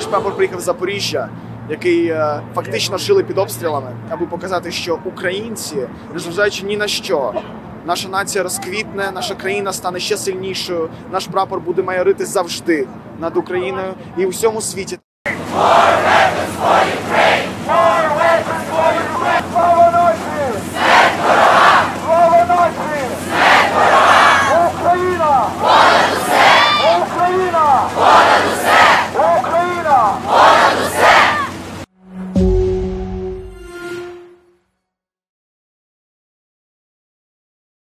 наш прапор приїхав з Запоріжжя, який е, фактично жили під обстрілами, аби показати, що українці, незважаючи ні на що, наша нація розквітне, наша країна стане ще сильнішою. Наш прапор буде майорити завжди над Україною і всьому світі. Україна! Україна!